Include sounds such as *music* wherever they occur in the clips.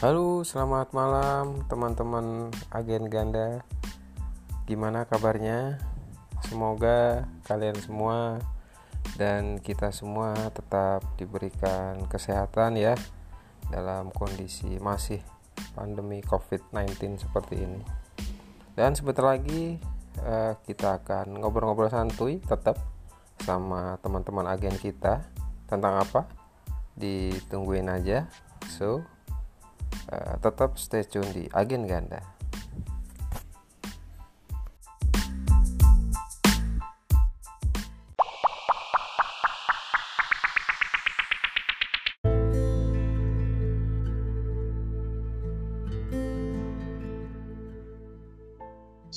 Halo, selamat malam teman-teman agen ganda. Gimana kabarnya? Semoga kalian semua dan kita semua tetap diberikan kesehatan ya dalam kondisi masih pandemi COVID-19 seperti ini. Dan sebentar lagi uh, kita akan ngobrol-ngobrol santuy tetap sama teman-teman agen kita tentang apa? Ditungguin aja. So, uh, tetap stay tune di agen ganda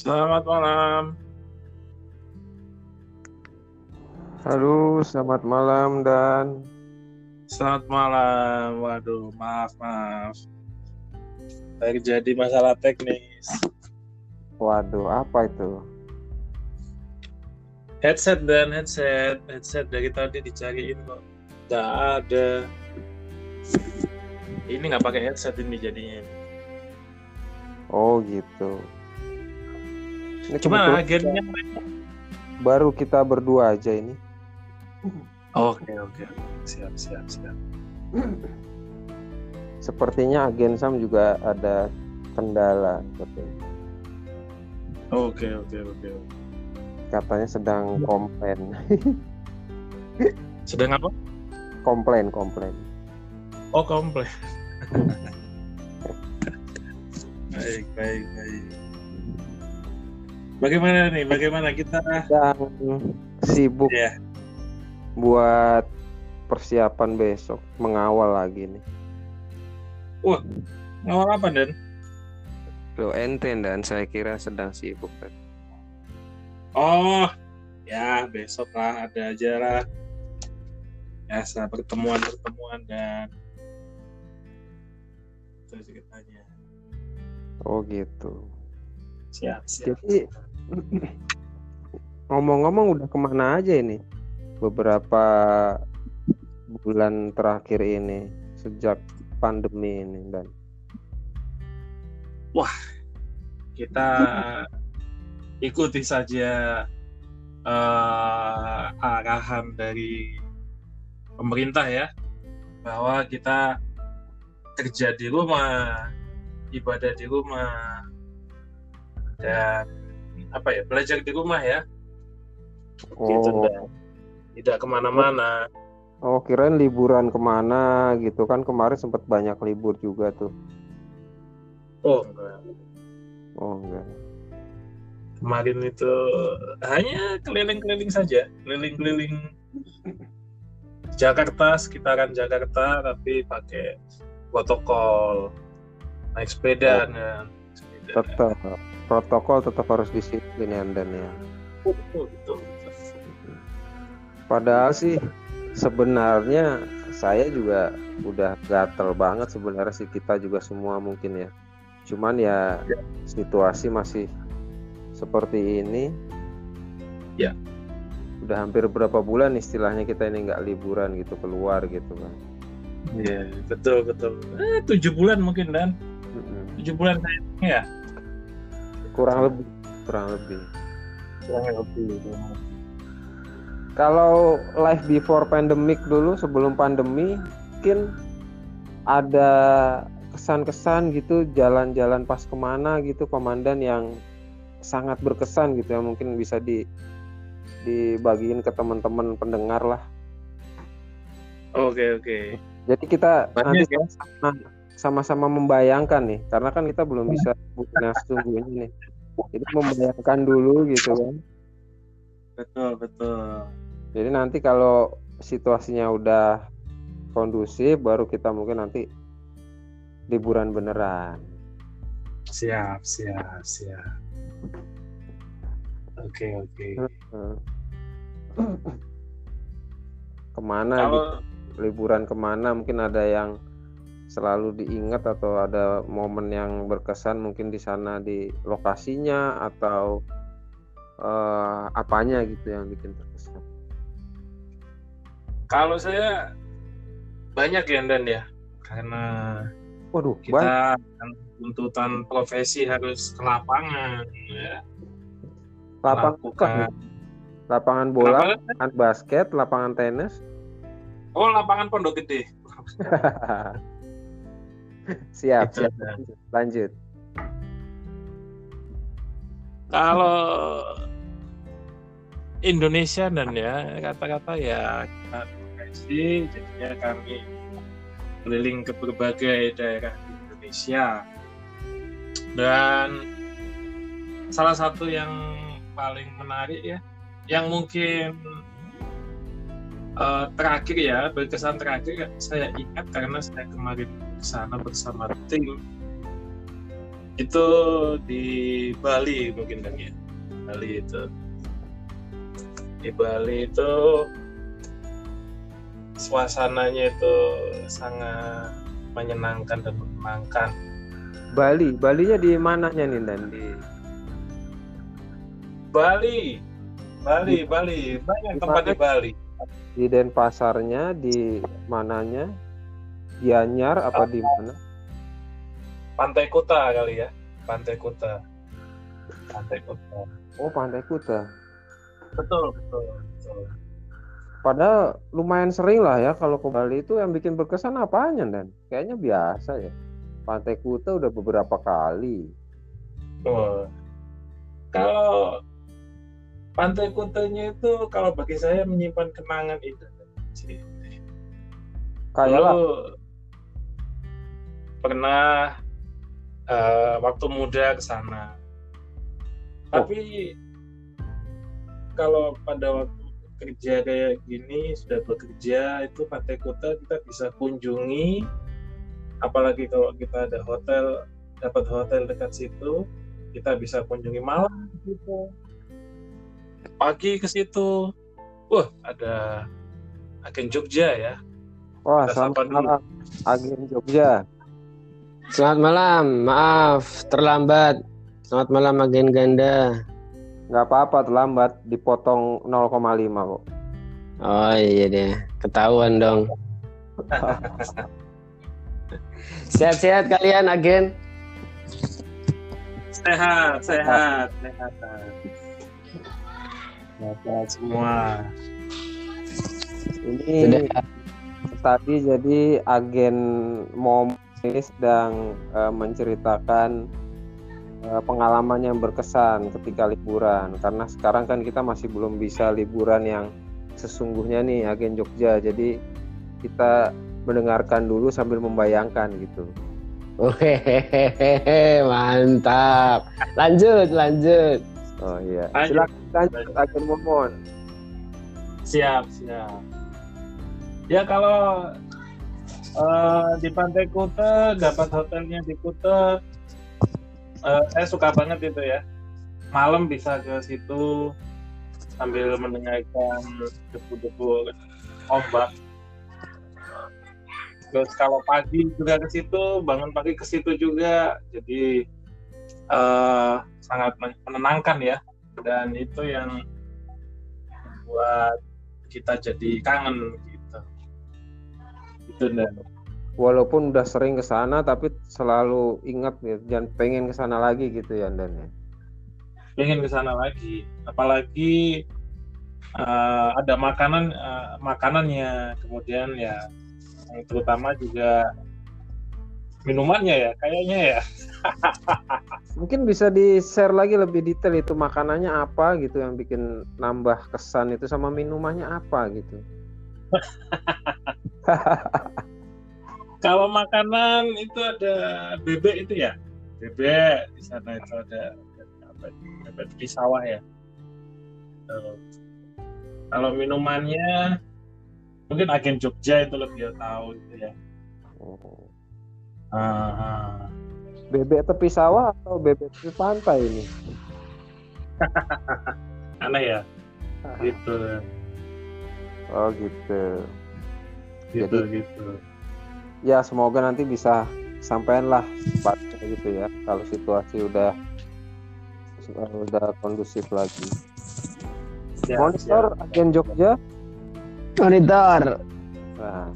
Selamat malam. Halo, selamat malam dan Selamat malam. Waduh, maaf, maaf terjadi masalah teknis. Waduh, apa itu? Headset dan headset, headset dari tadi dicariin kok nggak ada. Ini nggak pakai headset ini jadinya. Oh gitu. Ini Cuma agennya baru kita berdua aja ini. Oke oke, siap siap siap. Sepertinya agen Sam juga ada kendala katanya. Oke oke oke. Katanya sedang komplain. *laughs* sedang apa? Komplain komplain. Oh komplain. baik baik baik. Bagaimana nih? Bagaimana kita sedang sibuk ya. buat persiapan besok mengawal lagi nih. Wah, ngawal apa Dan? Lo ente dan saya kira sedang sibuk kan. Oh, ya besok lah ada aja lah. Biasa pertemuan-pertemuan dan itu ceritanya. Oh gitu. Siap, siap. Jadi ngomong-ngomong udah ke mana aja ini beberapa bulan terakhir ini sejak pandemi ini dan wah kita ikuti saja uh, arahan dari pemerintah ya bahwa kita kerja di rumah ibadah di rumah dan apa ya belajar di rumah ya. Gitu, oh. gitu tidak ke mana-mana Oh kirain liburan ke mana gitu kan kemarin sempat banyak libur juga tuh. Oh enggak. Oh enggak. Kemarin itu hanya keliling-keliling saja, keliling-keliling Jakarta, sekitaran Jakarta, tapi pakai protokol naik sepeda, oh. nah, sepeda. Tetap protokol tetap harus disiplin ya dan ya. Betul, betul. Padahal sih sebenarnya saya juga udah gatel banget sebenarnya sih kita juga semua mungkin ya. Cuman ya, ya. situasi masih seperti ini. Ya. Udah hampir berapa bulan istilahnya kita ini nggak liburan gitu keluar gitu kan Iya betul betul. Eh, tujuh bulan mungkin dan. Tujuh bulan kayaknya ya? Kurang lebih kurang lebih. Kurang lebih, kurang lebih kalau live before pandemic dulu sebelum pandemi mungkin ada kesan-kesan gitu jalan-jalan pas ke mana gitu komandan yang sangat berkesan gitu ya mungkin bisa di dibagiin ke teman-teman pendengar lah. Oke oke. Jadi kita Banyak, nanti ya? sama-sama membayangkan nih karena kan kita belum bisa bukan sesungguhnya nih. Jadi membayangkan dulu gitu kan. Betul betul. Jadi nanti kalau situasinya udah kondusif baru kita mungkin nanti liburan beneran. Siap, siap, siap. Oke, oke. *clears throat* Ke mana kalau... liburan ke mana mungkin ada yang selalu diingat atau ada momen yang berkesan mungkin di sana di lokasinya atau uh, apanya gitu yang bikin terkesan kalau saya banyak ya Dan ya, karena Waduh, kita kan tuntutan profesi harus ke lapangan ya. lapangan Melakukan lapangan bola, Lapangan- basket, lapangan tenis. oh lapangan pondok gede *laughs* siap, Gitu, siap. ya. Lanjut. kalau Indonesia dan ya kata-kata ya kita profesi jadinya kami keliling ke berbagai daerah di Indonesia. Dan salah satu yang paling menarik ya yang mungkin eh, terakhir ya berkesan terakhir saya ingat karena saya kemarin ke sana bersama tim itu di Bali mungkin kan ya. Bali itu di Bali itu suasananya itu sangat menyenangkan dan menenangkan Bali, Balinya di mananya nih Dan? Di Bali Bali Bali banyak Di tempat di Bali di Denpasarnya, di mananya? Gianyar apa di mana? Pantai Kuta kali ya Pantai Kuta Pantai Kuta Oh, Pantai Kuta. Betul betul betul Padahal lumayan sering lah ya kalau ke Bali itu yang bikin berkesan apanya Dan? Kayaknya biasa ya. Pantai Kuta udah beberapa kali. Wah. Kalau Pantai Kutanya itu kalau bagi saya menyimpan kenangan itu. Kayak pernah eh, waktu muda ke sana. Tapi kalau pada waktu kerja kayak gini sudah bekerja itu Pantai Kuta kita bisa kunjungi apalagi kalau kita ada hotel dapat hotel dekat situ kita bisa kunjungi malam gitu pagi ke situ wah ada agen Jogja ya Wah, Kita selamat malam. Agen Jogja. Selamat malam, maaf terlambat. Selamat malam agen ganda. Nggak apa-apa terlambat, dipotong 0,5 kok. Oh iya deh, ketahuan dong. *laughs* Sehat-sehat kalian agen. sehat sehat sehat sehat semua Ini Sudah. tadi jadi agen Mom ini sedang eh, menceritakan pengalaman yang berkesan ketika liburan karena sekarang kan kita masih belum bisa liburan yang sesungguhnya nih agen Jogja jadi kita mendengarkan dulu sambil membayangkan gitu Hehehe, mantap. Lanjut, lanjut. oh iya Lanjut. silakan lanjut agen Momon siap siap ya kalau eh, di Pantai Kuta dapat hotelnya di Kuta eh, saya suka banget itu ya. Malam bisa ke situ sambil mendengarkan debu-debu ombak. Terus kalau pagi juga ke situ bangun pagi ke situ juga. Jadi eh, sangat menenangkan ya. Dan itu yang buat kita jadi kangen gitu. Itu dan walaupun udah sering ke sana tapi selalu ingat ya dan pengen ke sana lagi gitu ya Dan ya. Pengen ke sana lagi apalagi eh, ada makanan eh, makanannya. Kemudian ya terutama juga minumannya ya kayaknya ya. *laughs* Mungkin bisa di-share lagi lebih detail itu makanannya apa gitu yang bikin nambah kesan itu sama minumannya apa gitu. *laughs* kalau makanan itu ada bebek itu ya bebek di sana itu ada apa bebek di sawah ya kalau minumannya mungkin agen Jogja itu lebih tahu itu ya Oh. Ah, ah. Bebek tepi sawah atau bebek tepi pantai ini? *laughs* aneh ya *laughs* gitu Oh gitu. gitu Jadi- gitu Ya semoga nanti bisa sampaikan lah cepatnya gitu ya kalau situasi udah udah kondusif lagi. Siap, Monitor siap. agen Jogja. Monitor. Nah,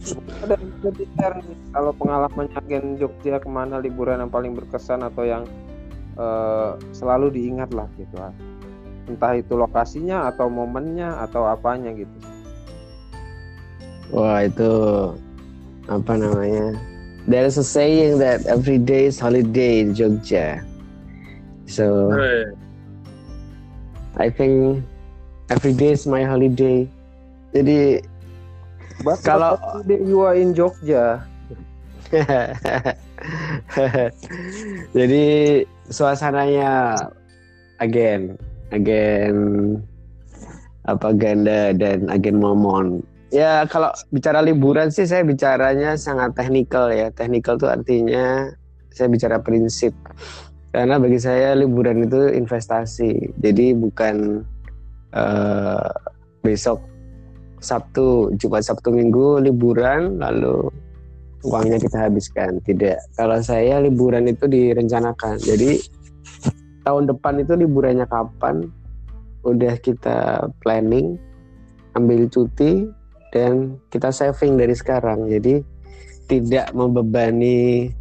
ada yang bisa di-share nih kalau pengalamannya agen Jogja ke mana liburan yang paling berkesan atau yang eh, selalu diingat lah gitu ah. Entah itu lokasinya atau momennya atau apanya gitu. Wah itu apa namanya? There's a saying that every day is holiday in Jogja. So Eh, I think every day is my holiday. Jadi But Kalau- you are in Jogja, *laughs* Jadi suasananya agen, agen apa ganda dan agen momon. Ya kalau bicara liburan sih saya bicaranya sangat teknikal ya. Teknikal itu artinya saya bicara prinsip. Karena bagi saya liburan itu investasi. Jadi bukan eh, besok Sabtu, Jumat, Sabtu, Minggu liburan lalu uangnya kita habiskan. Tidak. Kalau saya liburan itu direncanakan. Jadi tahun depan itu liburannya kapan? Udah kita planning, ambil cuti dan kita saving dari sekarang. Jadi tidak membebani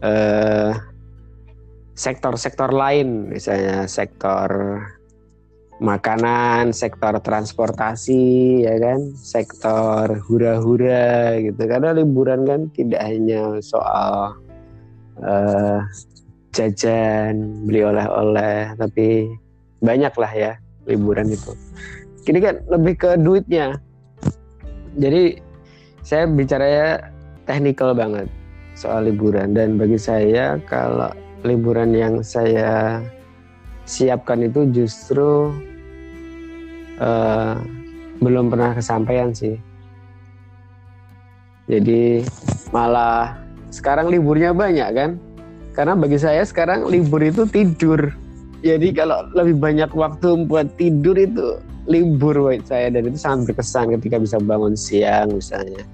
eh, sektor-sektor lain, misalnya sektor makanan, sektor transportasi, ya kan, sektor hura-hura gitu. Karena liburan kan tidak hanya soal eh, jajan, beli oleh-oleh, tapi banyak lah ya liburan itu. Ini kan lebih ke duitnya. Jadi saya bicaranya teknikal banget soal liburan dan bagi saya kalau liburan yang saya siapkan itu justru eh, belum pernah kesampaian sih. Jadi malah sekarang liburnya banyak kan? Karena bagi saya sekarang libur itu tidur. Jadi kalau lebih banyak waktu buat tidur itu libur buat saya dan itu sangat berkesan ketika bisa bangun siang misalnya.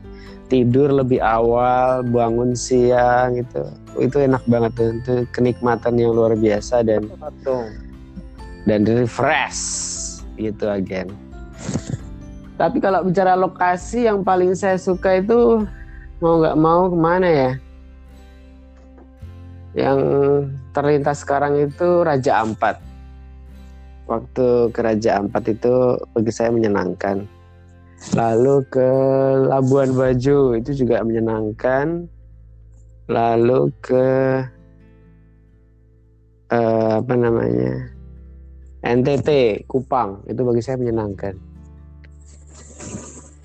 Tidur lebih awal, bangun siang itu. Itu enak banget tuh. Itu kenikmatan yang luar biasa dan dan refresh gitu agen. Tapi kalau bicara lokasi yang paling saya suka itu mau nggak mau ke mana ya? Yang terlintas sekarang itu Raja Ampat. Waktu ke Raja Ampat itu bagi saya menyenangkan. Lalu ke Labuan Bajo itu juga menyenangkan. Lalu ke eh, apa namanya? NTT Kupang itu bagi saya menyenangkan.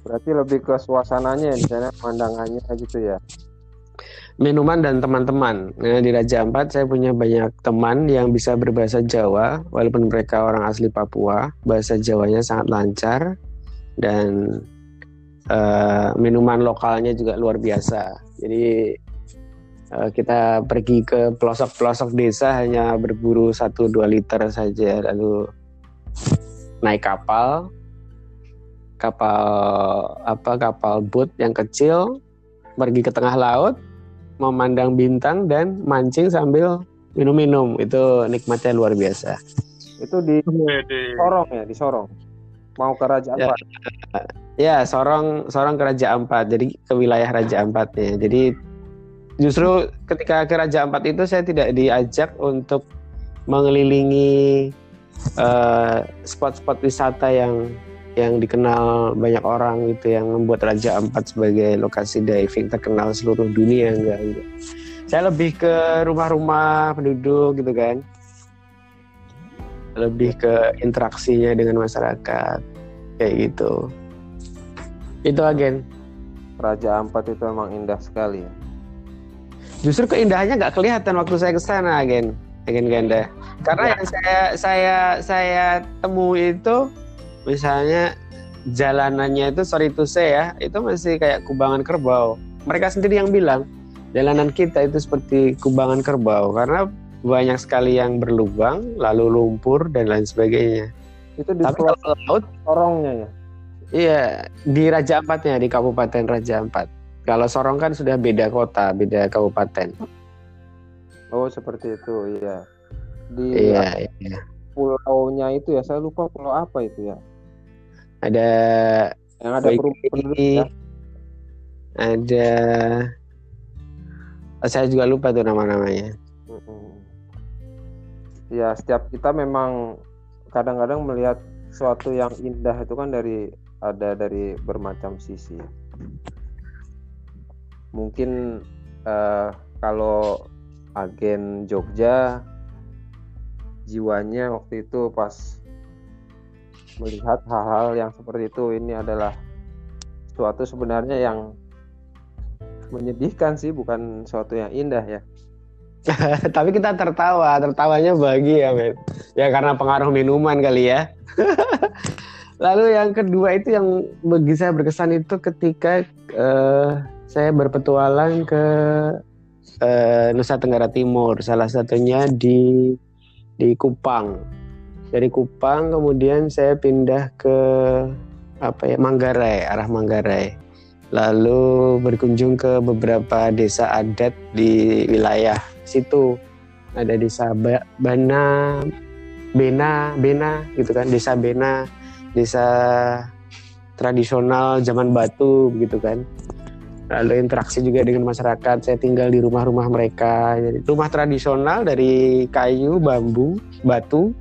Berarti lebih ke suasananya ya, di sana pemandangannya gitu ya. Minuman dan teman-teman. Nah, di Raja Ampat saya punya banyak teman yang bisa berbahasa Jawa walaupun mereka orang asli Papua. Bahasa Jawanya sangat lancar dan eh, minuman lokalnya juga luar biasa. Jadi eh, kita pergi ke pelosok-pelosok desa hanya berburu 1-2 liter saja lalu naik kapal kapal apa kapal boat yang kecil pergi ke tengah laut memandang bintang dan mancing sambil minum-minum itu nikmatnya luar biasa Itu di. Sorong ya, di Sorong. Mau ke Raja Ya. Ampat. ya Sorong Sorong ke Raja Ampat jadi ke wilayah Raja Ampatnya jadi justru ketika ke Raja Ampat itu saya tidak diajak untuk mengelilingi eh, spot-spot wisata yang yang dikenal banyak orang gitu yang membuat Raja Ampat sebagai lokasi diving terkenal seluruh dunia enggak, enggak. Saya lebih ke rumah-rumah penduduk gitu kan. Lebih ke interaksinya dengan masyarakat kayak gitu. Itu agen. Raja Ampat itu emang indah sekali ya. Justru keindahannya nggak kelihatan waktu saya ke sana, agen. Agen ganda. Karena yang saya saya saya temui itu misalnya jalanannya itu sorry to say ya, itu masih kayak kubangan kerbau. Mereka sendiri yang bilang jalanan kita itu seperti kubangan kerbau karena banyak sekali yang berlubang, lalu lumpur dan lain sebagainya. Itu di Tapi kalau laut, Sorongnya ya. iya di Raja Ampatnya di Kabupaten Raja Ampat. Kalau Sorong kan sudah beda kota, beda kabupaten. Oh, seperti itu, iya. Di Iya, iya. pulaunya itu ya, saya lupa pulau apa itu ya. Ada Yang ada penduduk ya. ada oh, saya juga lupa tuh nama-namanya. Ya setiap kita memang kadang-kadang melihat sesuatu yang indah itu kan dari ada dari bermacam sisi. Mungkin uh, kalau agen Jogja jiwanya waktu itu pas melihat hal-hal yang seperti itu ini adalah suatu sebenarnya yang menyedihkan sih bukan suatu yang indah ya. *laughs* Tapi kita tertawa tertawanya bahagia men ya karena pengaruh minuman kali ya. *laughs* Lalu yang kedua itu yang bagi saya berkesan itu ketika uh, saya berpetualang ke uh, Nusa Tenggara Timur salah satunya di di Kupang dari Kupang kemudian saya pindah ke apa ya Manggarai arah Manggarai. Lalu berkunjung ke beberapa desa adat di wilayah situ. Ada desa Bana Bena Bena gitu kan desa Bena desa tradisional zaman batu gitu kan. Lalu interaksi juga dengan masyarakat saya tinggal di rumah-rumah mereka. Jadi rumah tradisional dari kayu bambu batu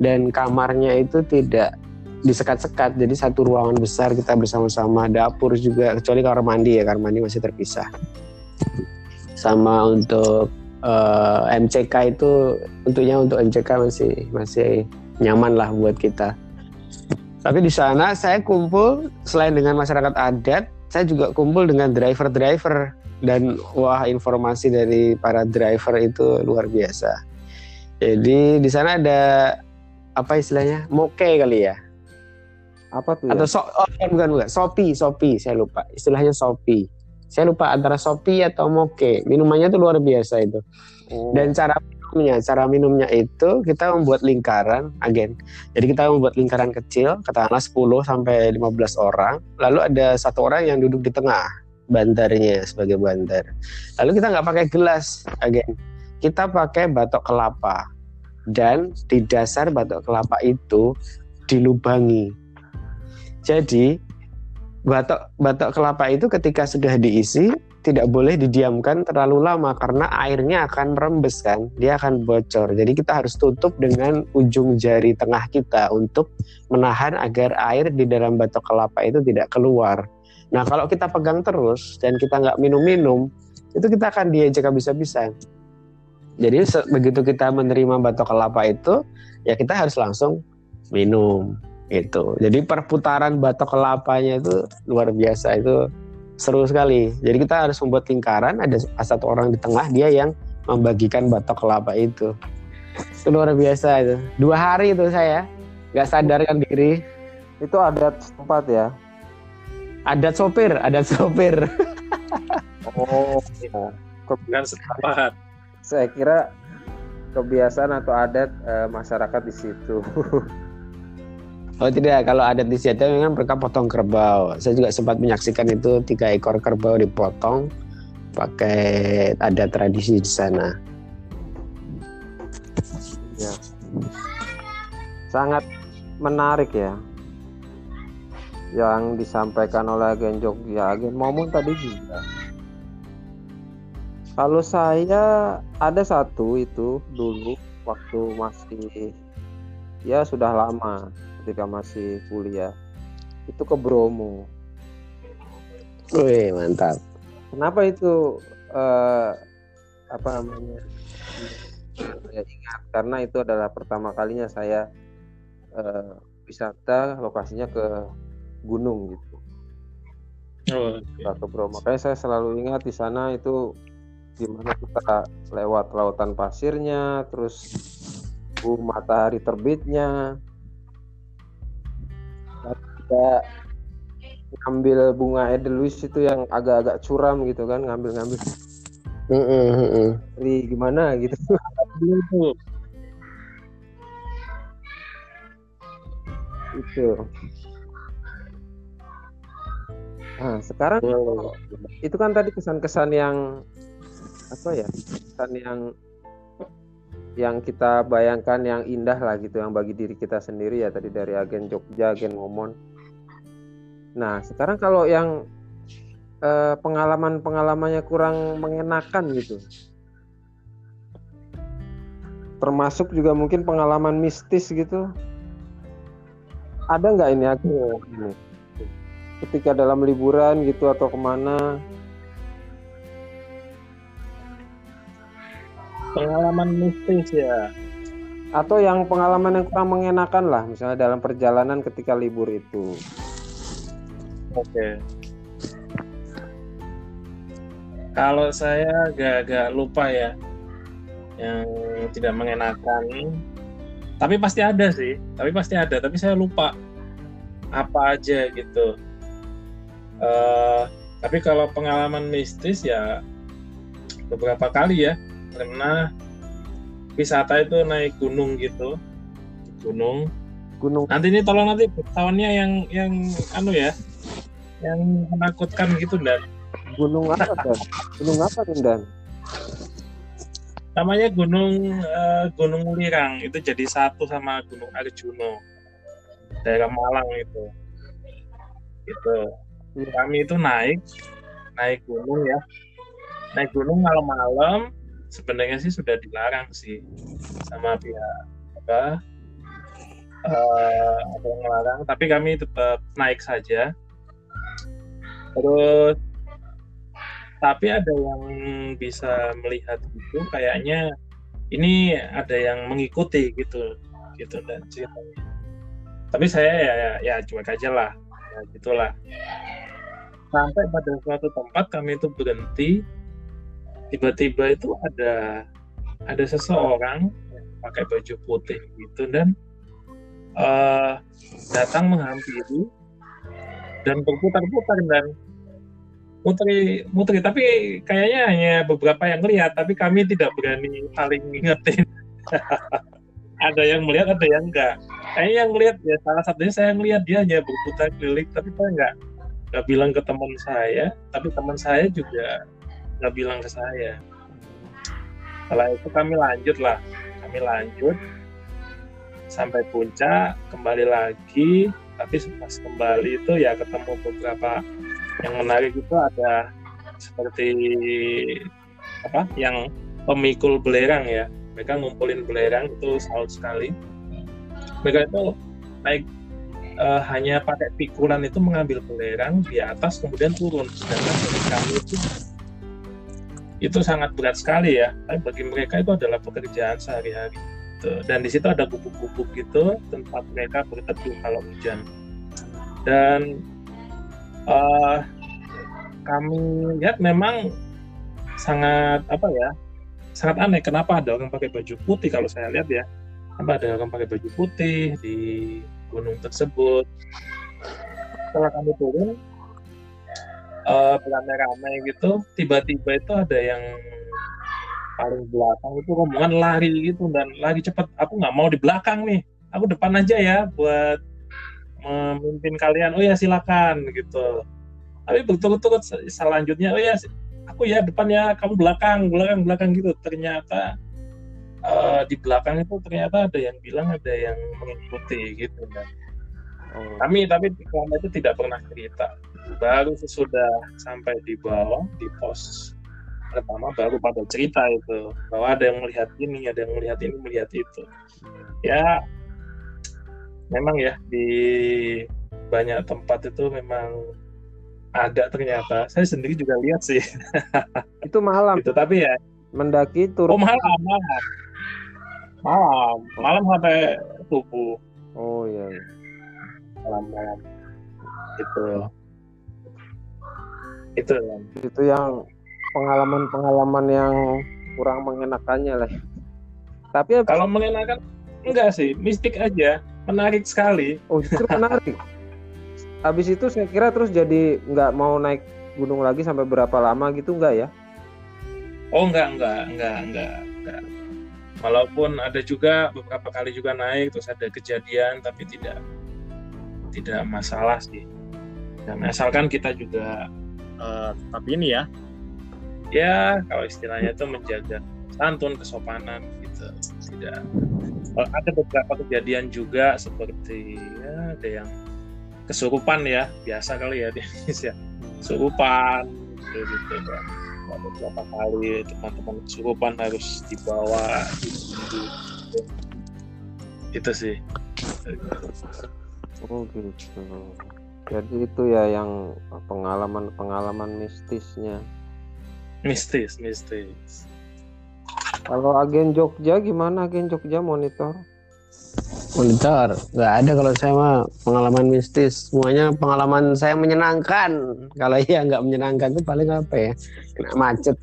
dan kamarnya itu tidak disekat-sekat. Jadi satu ruangan besar kita bersama-sama. Dapur juga kecuali kamar mandi ya kamar mandi masih terpisah. Sama untuk uh, eh, MCK itu untuknya untuk MCK masih masih nyaman lah buat kita. Tapi di sana saya kumpul selain dengan masyarakat adat saya juga kumpul dengan driver-driver. Dan wah informasi dari para driver itu luar biasa. Jadi di sana ada apa istilahnya moke kali ya apa tuh? Atau ya? so, oh, bukan bukan Sopi, Sopi, saya lupa. Istilahnya Sopi. Saya lupa antara Sopi atau Moke. Minumannya tuh luar biasa itu. Oh. Dan cara minumnya, cara minumnya itu kita membuat lingkaran agen. Jadi kita membuat lingkaran kecil, katakanlah 10 sampai 15 orang. Lalu ada satu orang yang duduk di tengah bandarnya sebagai bandar. Lalu kita nggak pakai gelas agen. Kita pakai batok kelapa. Dan di dasar batok kelapa itu dilubangi jadi batok batok kelapa itu ketika sudah diisi tidak boleh didiamkan terlalu lama karena airnya akan merembes kan, dia akan bocor. Jadi kita harus tutup dengan ujung jari tengah kita untuk menahan agar air di dalam batok kelapa itu tidak keluar. Nah kalau kita pegang terus dan kita nggak minum-minum, itu kita akan diajak habis-habisan. Jadi begitu kita menerima batok kelapa itu, ya kita harus langsung minum itu jadi perputaran batok kelapanya itu luar biasa itu seru sekali. Jadi kita harus membuat lingkaran ada satu orang di tengah dia yang membagikan batok kelapa itu. Itu luar biasa itu. Dua hari itu saya nggak sadarkan diri. Itu adat tempat ya? Adat sopir adat sopir. Oh ya kebukan setempat saya kira kebiasaan atau adat e, masyarakat di situ Oh tidak, kalau adat di Siata memang mereka potong kerbau. Saya juga sempat menyaksikan itu tiga ekor kerbau dipotong pakai ada tradisi di sana. Ya. Sangat menarik ya. Yang disampaikan oleh Agen Jogja, Agen Momon tadi juga. Kalau saya ada satu itu dulu waktu masih ya sudah lama ketika masih kuliah itu ke Bromo. Wih mantap. Kenapa itu uh, apa namanya? Saya ingat karena itu adalah pertama kalinya saya uh, wisata lokasinya ke gunung gitu. Oh, okay. ke Bromo. Makanya saya selalu ingat di sana itu gimana kita lewat lautan pasirnya, terus matahari terbitnya, kita ngambil bunga edelweiss itu yang agak-agak curam gitu kan ngambil-ngambil mm -mm. gimana gitu *laughs* itu nah sekarang oh. itu kan tadi kesan-kesan yang apa ya kesan yang yang kita bayangkan yang indah lah gitu yang bagi diri kita sendiri ya tadi dari agen Jogja agen Momon Nah, sekarang kalau yang eh, pengalaman-pengalamannya kurang mengenakan gitu. Termasuk juga mungkin pengalaman mistis gitu. Ada nggak ini aku ini? Ketika dalam liburan gitu atau ke mana? Pengalaman mistis ya. Atau yang pengalaman yang kurang mengenakan lah, misalnya dalam perjalanan ketika libur itu. Oke. Kalau saya agak-agak lupa ya yang tidak mengenakan. Tapi pasti ada sih. Tapi pasti ada. Tapi saya lupa apa aja gitu. Eh, tapi kalau pengalaman mistis ya beberapa kali ya karena wisata itu naik gunung gitu. Gunung. Gunung. Nanti ini tolong nanti tahunnya yang yang anu ya. Yang menakutkan gitu dan. Gunung apa dan? Gunung apa tuh dan? namanya gunung eh, gunung Lirang. Itu jadi satu sama gunung Arjuno daerah Malang itu. Itu kami itu naik naik gunung ya. Naik gunung malam-malam sebenarnya sih sudah dilarang sih. Sama pihak apa eh ada yang melarang tapi kami tetap naik saja. Terus tapi ada yang bisa melihat itu kayaknya ini ada yang mengikuti gitu gitu dan ceritanya. Tapi saya ya ya, ya cuek aja lah. Ya gitulah. Sampai pada suatu tempat kami itu berhenti tiba-tiba itu ada ada seseorang yang pakai baju putih gitu dan eh, datang menghampiri dan berputar-putar dan muteri muteri tapi kayaknya hanya beberapa yang lihat tapi kami tidak berani saling ngingetin. *laughs* Ada yang melihat ada yang enggak. Kayaknya yang lihat ya salah satunya saya ngelihat dia hanya berputar keliling tapi saya enggak nggak bilang ke teman saya. Tapi teman saya juga nggak bilang ke saya. Setelah itu kami lanjut lah. Kami lanjut sampai puncak kembali lagi. Tapi pas kembali itu ya ketemu beberapa yang menarik itu ada seperti apa yang pemikul belerang ya. Mereka ngumpulin belerang itu salut sekali. Mereka itu naik eh, hanya pakai pikulan itu mengambil belerang di atas kemudian turun. Sedangkan bagi kami itu itu sangat berat sekali ya. Tapi bagi mereka itu adalah pekerjaan sehari-hari. Gitu. dan di situ ada gubuk-gubuk gitu tempat mereka berteduh kalau hujan. Dan eh, kami lihat memang sangat apa ya sangat aneh kenapa ada orang pakai baju putih kalau saya lihat ya. Kenapa ada orang pakai baju putih di gunung tersebut? Setelah kami turun eh beramai-ramai gitu tiba-tiba itu ada yang paling belakang itu rombongan lari gitu dan lari cepat aku nggak mau di belakang nih aku depan aja ya buat memimpin kalian. Oh ya silakan gitu. Tapi berturut-turut selanjutnya oh ya aku ya depan ya kamu belakang belakang belakang gitu. Ternyata eh, di belakang itu ternyata ada yang bilang ada yang mengikuti gitu kan Oh, kami tapi selama itu tidak pernah cerita. Baru sesudah sampai di bawah di pos pertama baru pada cerita itu. Bahwa ada yang melihat ini ada yang melihat ini melihat itu. Ya memang ya di banyak tempat itu memang ada ternyata. Saya sendiri juga lihat sih. *laughs* Itu malam. Gitu tapi ya. Mendaki oh turun. malam malam. Malam. Malam sampai subuh. Oh iya. iya. Gitu itu. Kan Itu yang pengalaman-pengalaman yang kurang mengenakannya lah. Tapi kalau mengenakan enggak sih. Mistik aja. Menarik sekali. Oh justru menarik. Habis itu saya kira terus jadi nggak mau naik gunung lagi sampai berapa lama gitu nggak ya? oh enggak enggak enggak enggak enggak walaupun ada juga beberapa kali juga naik terus ada kejadian tapi tidak tidak masalah sih. Dan asalkan kita juga eh, tetap ini ya. Ya kalau istilahnya itu menjaga santun kesopanan gitu. Tidak Kalau ada beberapa kejadian juga seperti ya ada yang kesurupan ya. Biasa kali ya di Indonesia. Kesurupan gitu, gitu ada beberapa kali teman-teman kesurupan harus dibawa gitu. itu sih Oh gitu. Jadi itu ya yang pengalaman-pengalaman mistisnya. mistis mistis Kalau agen Jogja gimana agen Jogja monitor? Monitor, nggak ada kalau saya mah pengalaman mistis. Semuanya pengalaman saya menyenangkan. Kalau *laughs* iya nggak menyenangkan tuh paling apa ya? Kena macet.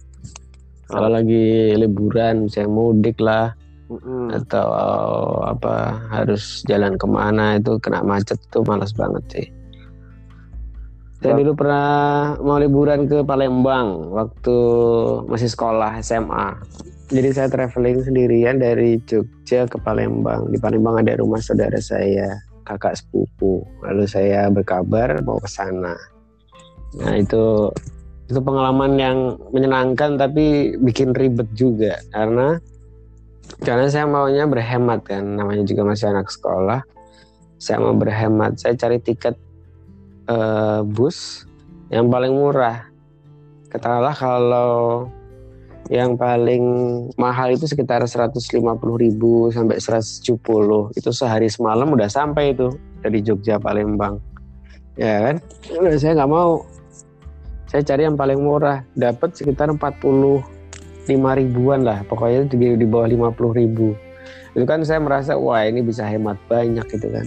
Kalau lagi liburan, saya mudik lah Mm-mm. atau apa harus jalan ke mana itu kena macet tuh malas banget sih. Saya Ya. dulu pernah mau liburan ke Palembang waktu masih sekolah SMA. Jadi saya traveling sendirian dari Jogja ke Palembang. Di Palembang ada rumah saudara saya, kakak sepupu. Lalu saya berkabar mau ke sana. Nah itu itu pengalaman yang menyenangkan tapi bikin ribet juga karena karena saya maunya berhemat kan namanya juga masih anak sekolah. Saya mau berhemat saya cari tiket eh, bus yang paling murah. Katakanlah kalau yang paling mahal itu sekitar 150.000 sampai 170 itu sehari semalam udah sampai itu dari Jogja Palembang. Ya kan? Saya nggak mau. Saya cari yang paling murah. Dapat sekitar 45 ribuan lah pokoknya di, di bawah 50 ribu. Itu kan saya merasa wah ini bisa hemat banyak gitu kan.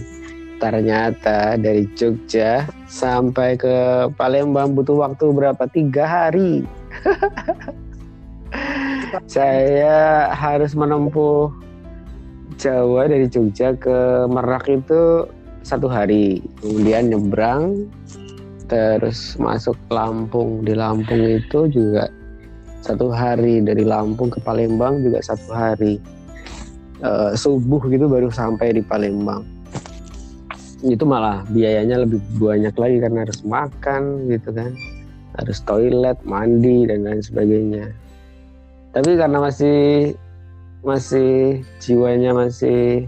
Ternyata dari Jogja sampai ke Palembang butuh waktu berapa? Tiga hari. *laughs* Saya harus menempuh Jawa dari Jogja ke Merak itu satu hari. Kemudian nyebrang terus masuk Lampung. Di Lampung itu juga satu hari dari Lampung ke Palembang juga satu hari. Eh, subuh gitu baru sampai di Palembang. Itu malah biayanya lebih banyak lagi karena harus makan gitu kan. Harus toilet mandi dan lain sebagainya. Tapi karena masih masih jiwanya masih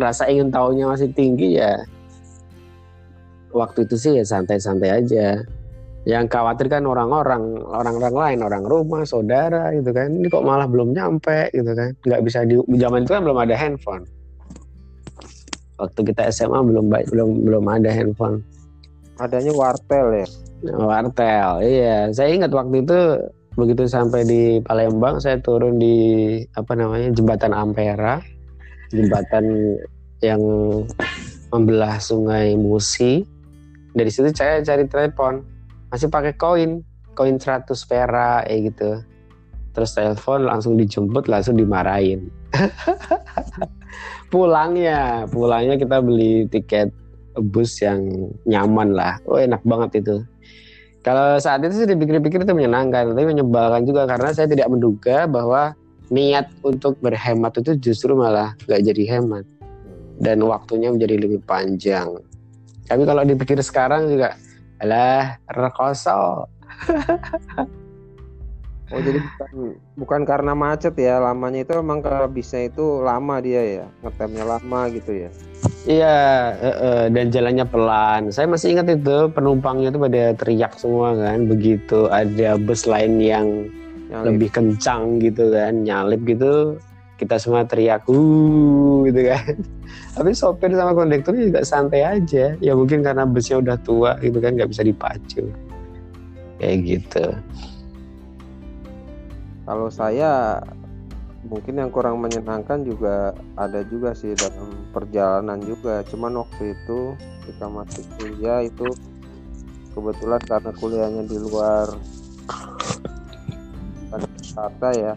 rasa ingin tahunya masih tinggi ya waktu itu sih ya santai-santai aja yang khawatir kan orang-orang orang-orang lain orang rumah saudara gitu kan. Ini kok malah belum nyampe gitu kan. Nggak bisa di zaman itu kan belum ada handphone. Waktu kita SMA belum baik belum belum ada handphone. Adanya wartel ya. wartel iya. Saya ingat waktu itu begitu sampai di Palembang saya turun di apa namanya jembatan Ampera. Jembatan yang membelah sungai Musi. Dari situ saya cari telepon masih pakai koin koin 100 perak kayak gitu. Terus telepon langsung dijemput langsung dimarahin. *laughs* Pulangnya pulangnya kita beli tiket bus yang nyaman lah. Oh enak banget itu. Kalau saat itu sih dipikir-pikir itu menyenangkan tapi menyebalkan juga karena saya tidak menduga bahwa niat untuk berhemat itu justru malah gak jadi hemat. Dan waktunya menjadi lebih panjang. Tapi kalau dipikir sekarang juga alah rekoso Oh jadi bukan bukan karena macet ya lamanya itu emang bisnya itu lama dia ya ngetemnya lama gitu ya. Iya, eh, eh, dan jalannya pelan. Saya masih ingat itu penumpangnya itu pada teriak semua kan. Begitu ada bus lain yang Yang lebih kencang gitu kan, nyalip gitu, kita semua teriak, uh, gitu kan. *laughs* Tapi sopir sama kondekturnya juga santai aja. Ya mungkin karena busnya udah tua gitu kan, nggak bisa dipacu. Kayak gitu. Kalau saya mungkin yang kurang menyenangkan juga ada juga sih dalam perjalanan juga. Cuman waktu itu kita masih kuliah itu kebetulan karena kuliahnya di luar *laughs* Jakarta ya.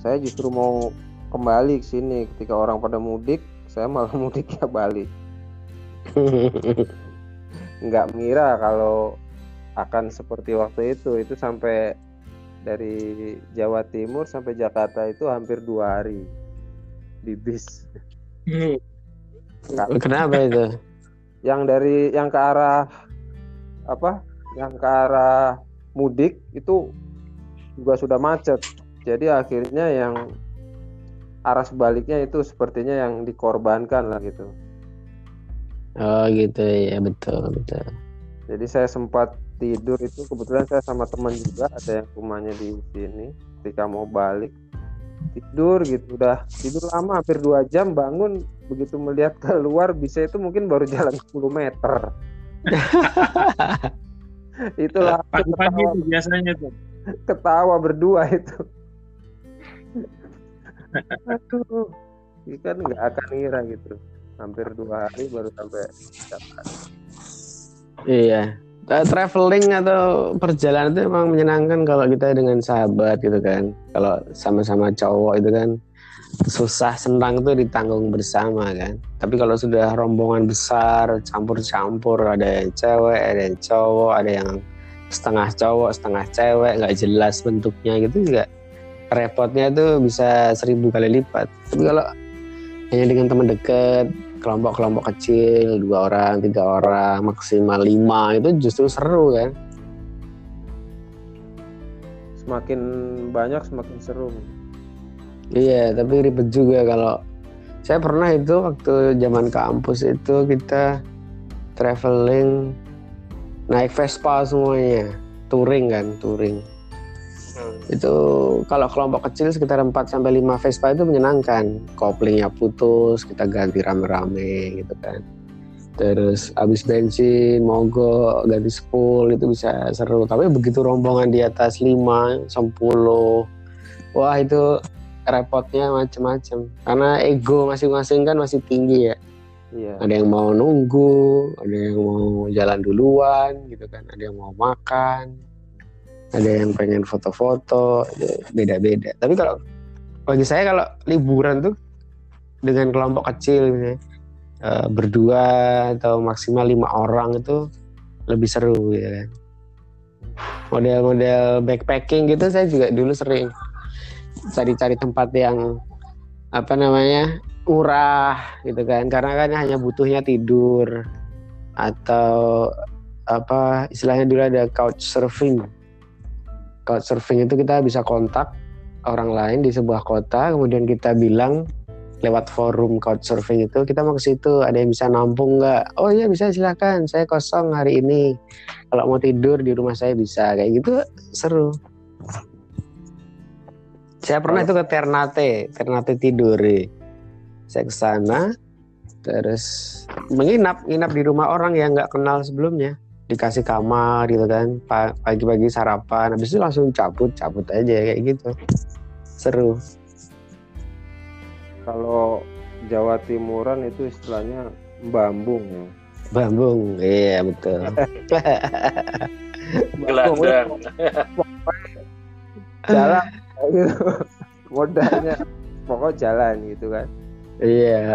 Saya justru mau kembali ke sini ketika orang pada mudik, saya malah *laughs* mudiknya balik. Nggak mengira kalau akan seperti waktu itu. Itu sampai dari Jawa Timur sampai Jakarta itu hampir dua hari di bis. Hmm. Kenapa itu? Yang dari yang ke arah apa? Yang ke arah mudik itu juga sudah macet. Jadi akhirnya yang arah sebaliknya itu sepertinya yang dikorbankan lah gitu. Oh gitu ya betul betul. Jadi saya sempat tidur itu kebetulan saya sama teman juga ada yang rumahnya di sini. Ketika mau balik tidur gitu udah tidur lama hampir dua jam bangun begitu melihat keluar bisa itu mungkin baru jalan 10 meter. *laughs* Itulah Pagi-pagi ketawa, itu biasanya tuh. ketawa berdua itu. Aduh, kan nggak akan ngira gitu. Hampir dua hari baru sampai dapat. Iya. Traveling atau perjalanan itu emang menyenangkan kalau kita dengan sahabat gitu kan. Kalau sama-sama cowok itu kan susah senang itu ditanggung bersama kan. Tapi kalau sudah rombongan besar, campur-campur, ada yang cewek, ada yang cowok, ada yang setengah cowok, setengah cewek, nggak jelas bentuknya gitu juga repotnya itu bisa seribu kali lipat. Tapi kalau hanya dengan teman dekat, kelompok-kelompok kecil, dua orang, tiga orang, maksimal lima itu justru seru kan. Semakin banyak semakin seru. Iya, tapi ribet juga kalau saya pernah itu waktu zaman kampus itu kita traveling naik Vespa semuanya, touring kan, touring. Hmm. Itu kalau kelompok kecil sekitar 4 sampai 5 Vespa itu menyenangkan. Koplingnya putus, kita ganti rame-rame gitu kan. Terus habis bensin, mogok, ganti spool itu bisa seru. Tapi begitu rombongan di atas 5, 10, wah itu repotnya macem-macem. Karena ego masing-masing kan masih tinggi ya. Iya. Ada yang mau nunggu, ada yang mau jalan duluan gitu kan, ada yang mau makan, ada yang pengen foto-foto, ya, beda-beda. Tapi kalau bagi saya kalau liburan tuh dengan kelompok kecil eh, berdua atau maksimal lima orang itu lebih seru ya kan. Model-model backpacking gitu saya juga dulu sering cari-cari tempat yang apa namanya murah gitu kan karena kan hanya butuhnya tidur atau apa istilahnya dulu ada couch surfing couch surfing itu kita bisa kontak orang lain di sebuah kota kemudian kita bilang lewat forum couch surfing itu kita mau ke situ ada yang bisa nampung nggak? Oh iya bisa silakan saya kosong hari ini. Kalau mau tidur di rumah saya bisa. Kayak gitu seru. Saya pernah itu ke Ternate Ternate tidur. Saya ke sana terus menginap nginap di rumah orang yang nggak kenal sebelumnya dikasih kamar gitu kan Pa- pagi-pagi sarapan habis itu langsung cabut cabut aja kayak gitu seru Kalau Jawa Timuran itu istilahnya mbambung ya. Bambung iya betul *laughs* Gelandang. jalan gitu modalnya pokok jalan gitu kan iya.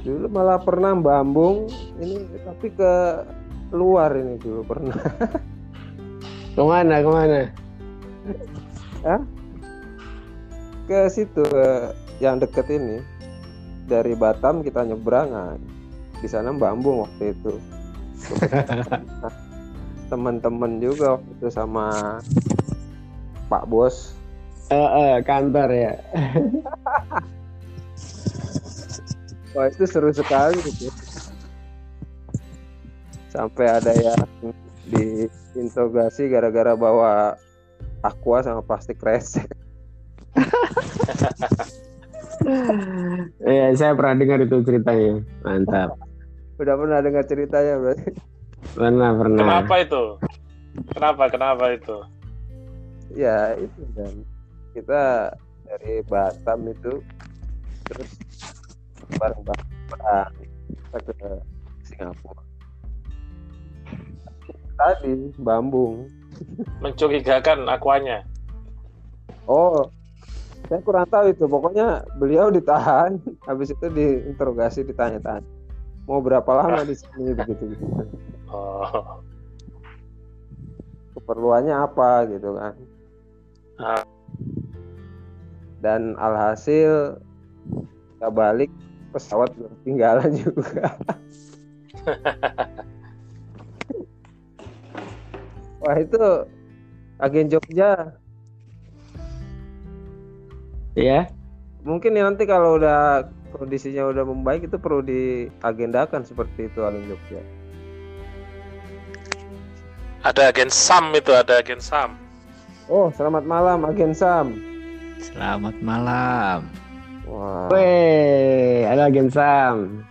Dulu malah pernah bambung ini tapi ke luar ini dulu pernah. *laughs* Ke mana ke mana? Ke situ ke yang deket ini. Dari Batam kita nyebrang nah, di sana bambung waktu itu. *laughs* Teman-teman juga waktu itu sama Pak Bos. Eh, eh, kantor ya *laughs* Wah itu seru sekali gitu. Sampai ada yang diinterogasi gara-gara bawa aqua sama plastik kresek. Iya saya pernah dengar itu ceritanya mantap Udah pernah dengar ceritanya berarti? pernah pernah Kenapa itu? Kenapa? Kenapa itu? Ya itu dan kita dari Batam itu terus bareng-bareng kita ke Singapura. Tadi Bambung. Mencurigakan akuanya. Oh, saya kurang tahu itu. Pokoknya beliau ditahan, habis itu diinterogasi, ditanya-tanya. Mau berapa lama di sini *laughs* begitu gitu. Oh. Keperluannya apa gitu kan. Ah. Dan alhasil kita balik pesawat belum ketinggalan *laughs* juga. Wah itu agen Jogja ya mungkin ya nanti kalau udah kondisinya udah membaik itu perlu diagendakan seperti itu Aling Jogja. Ada agen SAM itu, ada agen SAM. Oh, selamat malam Agen Sam. Selamat malam. Wah. Weh, halo Agen Sam.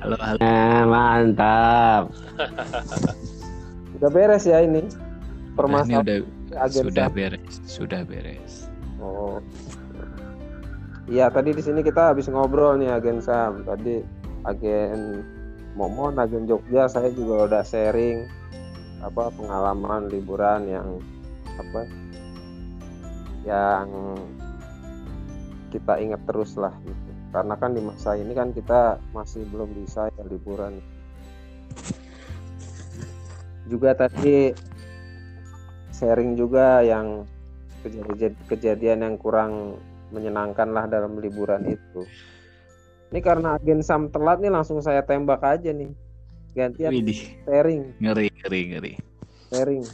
Halo, halo. Nah, mantap. *laughs* Udah beres ya ini Nah, ini permasalahan udah Agen sudah Sam. beres, sudah beres. Oh. Iya, tadi di sini kita habis ngobrol nih Agen Sam. Tadi Agen Momon, Agen Jogja, saya juga udah sharing apa pengalaman liburan yang apa yang kita ingat terus lah gitu. Karena kan di masa ini kan kita masih belum bisa ya liburan. Juga tadi sharing juga yang kejadian, kejadian yang kurang menyenangkan lah dalam liburan itu. Ini karena agen Sam telat nih langsung saya tembak aja nih. Gantian Widih, sharing, ngeri, ngeri, ngeri. sharing.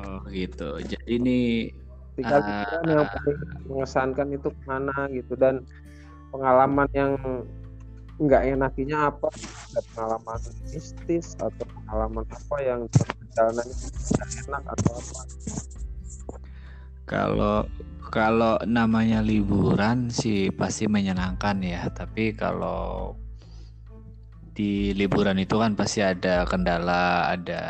Oh gitu. Jadi ini Tiga Ah. liburan yang paling mengesankan itu ke mana gitu dan pengalaman yang nggak enakinya apa? Ada pengalaman mistis atau pengalaman apa yang perjalanannya tidak enak atau apa? kalau kalau namanya liburan sih pasti menyenangkan ya. Tapi kalau di liburan itu kan pasti ada kendala, ada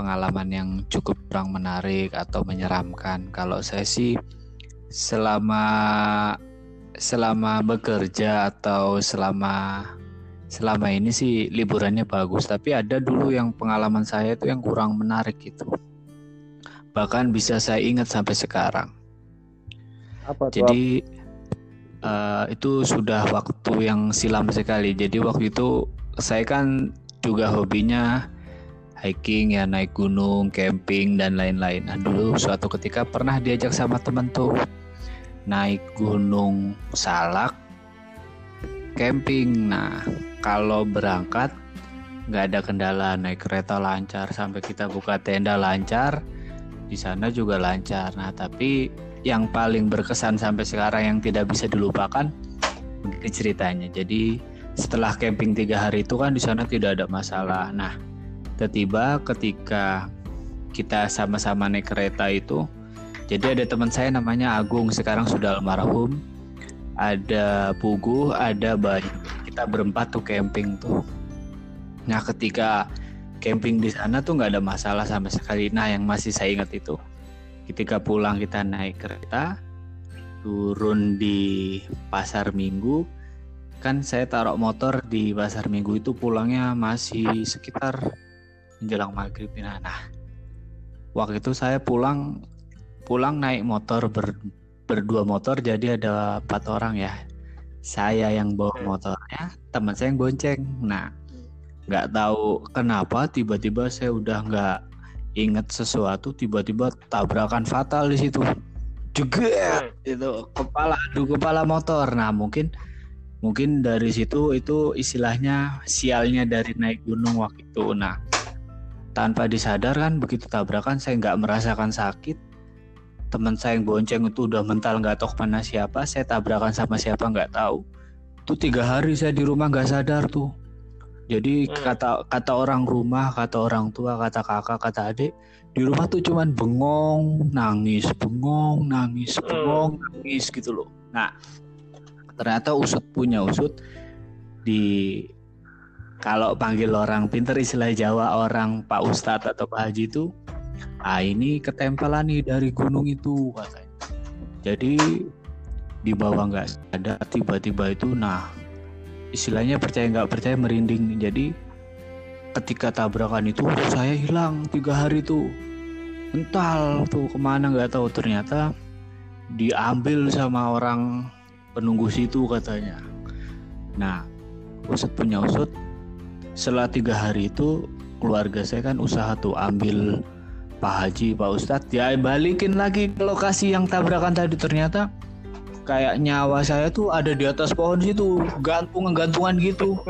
pengalaman yang cukup kurang menarik atau menyeramkan. Kalau saya sih selama selama bekerja atau selama selama ini sih liburannya bagus, tapi ada dulu yang pengalaman saya itu yang kurang menarik gitu. Bahkan bisa saya ingat sampai sekarang. Apa tuh? Jadi eh, itu sudah waktu yang silam sekali. Jadi waktu itu saya kan juga hobinya hiking ya naik gunung, camping dan lain-lain. Nah dulu suatu ketika pernah diajak sama temen tuh naik gunung Salak, camping. Nah kalau berangkat nggak ada kendala naik kereta lancar sampai kita buka tenda lancar di sana juga lancar. Nah tapi yang paling berkesan sampai sekarang yang tidak bisa dilupakan ceritanya. Jadi setelah camping tiga hari itu kan di sana tidak ada masalah. Nah tiba-tiba ketika kita sama-sama naik kereta itu, jadi ada teman saya namanya Agung sekarang sudah almarhum, ada Pugu, ada Bayu. Kita berempat tuh camping tuh. Nah ketika camping di sana tuh nggak ada masalah sama sekali. Nah yang masih saya ingat itu ketika pulang kita naik kereta turun di pasar minggu kan saya taruh motor di pasar minggu itu pulangnya masih sekitar menjelang maghrib nah, nah waktu itu saya pulang pulang naik motor ber, berdua motor jadi ada empat orang ya. Saya yang bawa motornya teman saya yang bonceng. Nah nggak tahu kenapa tiba-tiba saya udah nggak inget sesuatu tiba-tiba tabrakan fatal di situ. Juga itu kepala adu kepala motor. Nah mungkin mungkin dari situ itu istilahnya sialnya dari naik gunung waktu itu. Nah tanpa disadar kan begitu tabrakan saya nggak merasakan sakit teman saya yang bonceng itu udah mental nggak tahu mana siapa saya tabrakan sama siapa nggak tahu tuh tiga hari saya di rumah nggak sadar tuh jadi Hmm. kata kata orang rumah kata orang tua kata kakak kata adik di rumah tuh cuman bengong nangis bengong nangis Hmm. bengong nangis gitu loh nah ternyata usut punya usut di kalau panggil orang pinter istilah Jawa orang Pak Ustadz atau Pak Haji itu ah ini ketempelan nih dari gunung itu katanya. Jadi di bawah nggak ada tiba-tiba itu nah istilahnya percaya nggak percaya merinding. Jadi ketika tabrakan itu saya hilang tiga hari tuh mental tuh ke mana nggak tahu. Ternyata diambil sama orang penunggu situ katanya. Nah usut punya usut setelah tiga hari itu keluarga saya kan usaha tuh ambil Pak Haji, Pak Ustadz, ya balikin lagi ke lokasi yang tabrakan tadi ternyata kayak nyawa saya tuh ada di atas pohon situ, gantung gantungan gitu.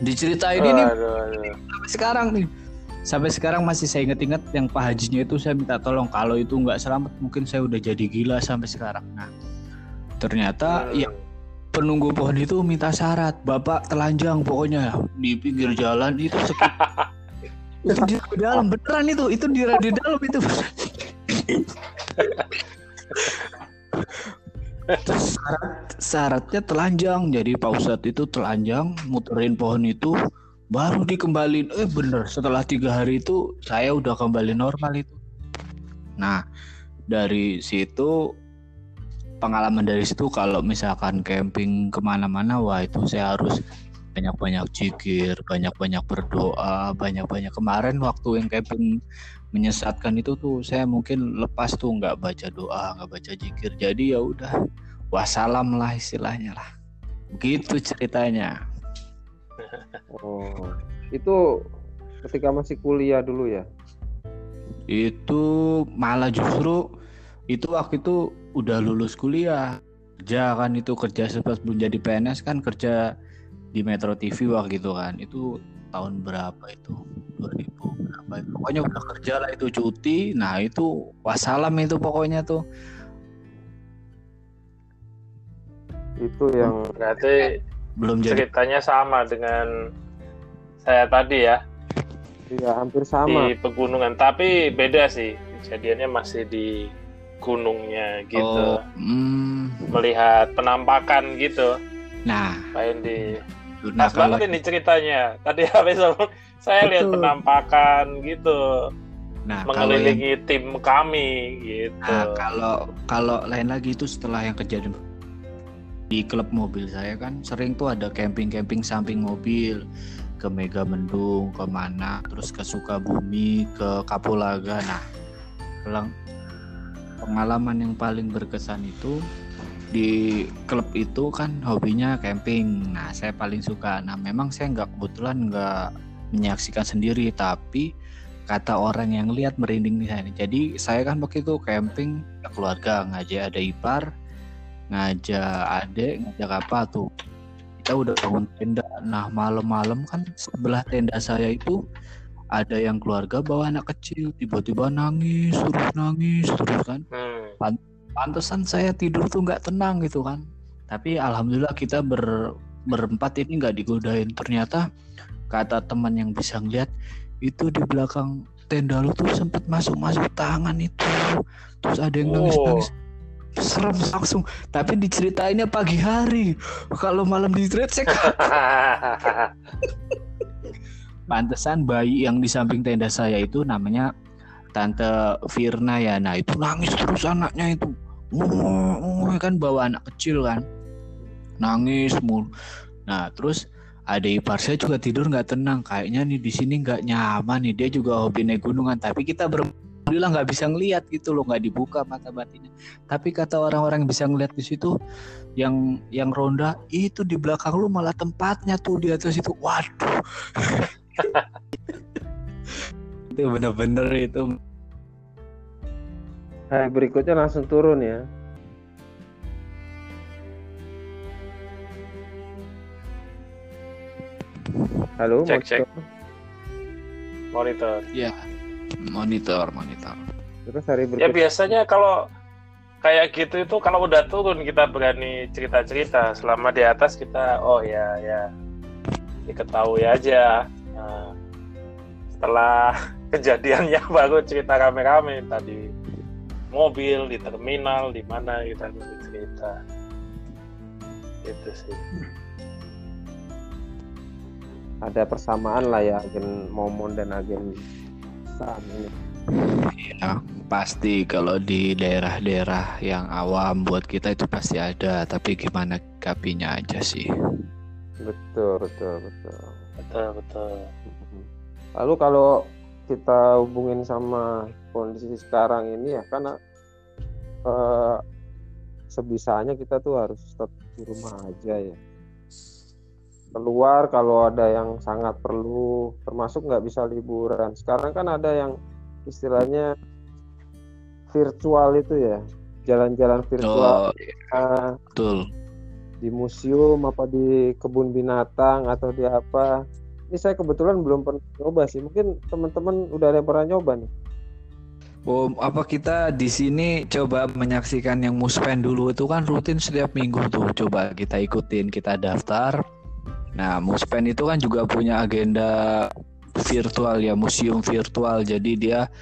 Diceritain ini sampai sekarang nih. Sampai sekarang masih saya inget-inget yang Pak Hajinya itu saya minta tolong kalau itu nggak selamat mungkin saya udah jadi gila sampai sekarang. Nah, ternyata Hmm. ya penunggu pohon itu minta syarat. Bapak telanjang pokoknya. Di pinggir jalan itu sekitar. Itu di dalam beneran itu. Itu di, di dalam itu. Terus syarat, syaratnya telanjang. Jadi Pak Ustadz itu telanjang muterin pohon itu baru dikembalin eh bener. Setelah tiga hari itu saya udah kembali normal itu. Nah dari situ pengalaman dari situ kalau misalkan camping ke mana-mana wah itu saya harus banyak-banyak jikir banyak-banyak berdoa banyak-banyak kemarin waktu yang camping menyesatkan itu tuh saya mungkin lepas tuh nggak baca doa nggak baca jikir. Jadi ya udah wassalam lah istilahnya lah. Begitu ceritanya. Oh, itu ketika masih kuliah dulu ya? itu malah justru itu waktu itu udah lulus kuliah. Kerja kan itu kerja sempat belum jadi PNS kan kerja di Metro TV waktu itu kan. Itu tahun berapa itu? 2000 berapa itu? Pokoknya udah kerja lah itu cuti. Nah itu wassalam itu pokoknya tuh. Itu yang Berarti belum jadi. ceritanya sama dengan saya tadi ya? Ya hampir sama. di pegunungan, tapi beda sih. Kejadiannya masih di gunungnya gitu. oh hmm, Melihat penampakan gitu. nah Main di nah Pas kalau banget ini ceritanya. Tadi *laughs* habis saya lihat penampakan gitu, nah kalau yang mengelilingi tim kami gitu. Nah, kalau kalau lain lagi itu setelah yang kejadian di klub mobil saya kan sering tuh ada camping-camping samping mobil ke Mega Mendung, ke mana, terus ke Sukabumi, ke Kapulaga. Nah, pengalaman yang paling berkesan itu di klub itu kan hobinya camping. Nah, saya paling suka. Nah, memang saya nggak kebetulan nggak menyaksikan sendiri, tapi kata orang yang lihat merinding di sana. Jadi saya kan waktu itu camping keluarga ngajak ada ipar, ngajak adek, ngajak apa tuh. Kita udah bangun tenda. Nah malam-malam kan sebelah tenda saya itu ada yang keluarga bawa anak kecil, tiba-tiba nangis terus nangis terus kan. Hmm. Pantesan saya tidur tuh nggak tenang gitu kan. Tapi alhamdulillah kita ber berempat ini nggak digodain. Ternyata kata teman yang bisa ngeliat itu di belakang tenda lu tuh sempet masuk-masuk tangan itu. Terus ada yang nangis-nangis. Serem langsung. Tapi diceritainnya pagi hari. Kalau malam diceritain saya *laughs* *laughs* pantesan bayi yang di samping tenda saya itu namanya Tante Firna ya. Nah itu nangis terus anaknya itu. Oh, kan bawa anak kecil kan. Nangis mulu. Nah terus ada ipar saya juga tidur nggak tenang. Kayaknya nih di sini nggak nyaman nih. Dia juga hobi naik gunungan. Tapi kita ber Alhamdulillah nggak bisa ngelihat gitu loh, nggak dibuka mata batinnya. Tapi kata orang-orang bisa ngelihat di situ, yang yang ronda itu di belakang lu malah tempatnya tuh di atas itu. Waduh, itu bener-bener itu Nah, berikutnya langsung turun ya. Halo, Cek, Mas cek. Monitor. ya monitor monitor. Terus hari Ya berikutnya biasanya kalau kayak gitu itu kalau udah turun kita berani cerita-cerita. Selama di atas kita oh ya ya diketahui aja. Nah, setelah *laughs* kejadiannya *laughs* baru cerita rame-rame tadi mobil di terminal di mana kita cerita. Itu sih. ada persamaan lah ya agen Momon dan agen Sam ini. Ya pasti kalau di daerah-daerah yang awam buat kita itu pasti ada. Tapi gimana kapinya aja sih. Betul, betul, betul. Betul betul. Mhm. Lalu kalau kita hubungin sama kondisi sekarang ini ya karena eh, sebisanya kita tuh harus tetap di rumah aja ya. Keluar kalau ada yang sangat perlu, termasuk nggak bisa liburan. Sekarang kan ada yang istilahnya virtual itu ya, jalan-jalan virtual Oh, ah, betul. Di museum apa di kebun binatang atau di apa. Ini saya kebetulan belum pernah coba sih. Mungkin teman-teman udah ada yang pernah nyoba nih. Oh, apa kita di sini coba menyaksikan yang muspen dulu itu kan rutin setiap minggu tuh. Coba kita ikutin, kita daftar. Nah, muspen itu kan juga punya agenda virtual ya, museum virtual. Jadi dia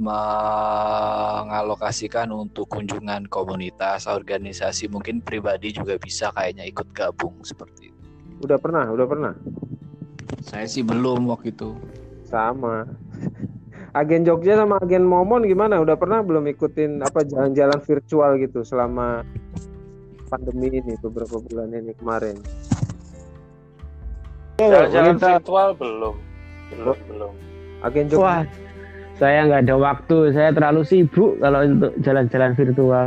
mengalokasikan untuk kunjungan komunitas, organisasi, mungkin pribadi juga bisa kayaknya ikut gabung seperti itu. Udah pernah, udah pernah. Saya sih belum waktu itu. Sama. Agen Jogja sama agen Momon gimana? Udah pernah belum ikutin apa jalan-jalan virtual gitu selama pandemi ini beberapa bulan ini kemarin? Jalan-jalan virtual belum. Belum, belum. Agen Jogja Wah, saya nggak ada waktu. Saya terlalu sibuk kalau untuk jalan-jalan virtual.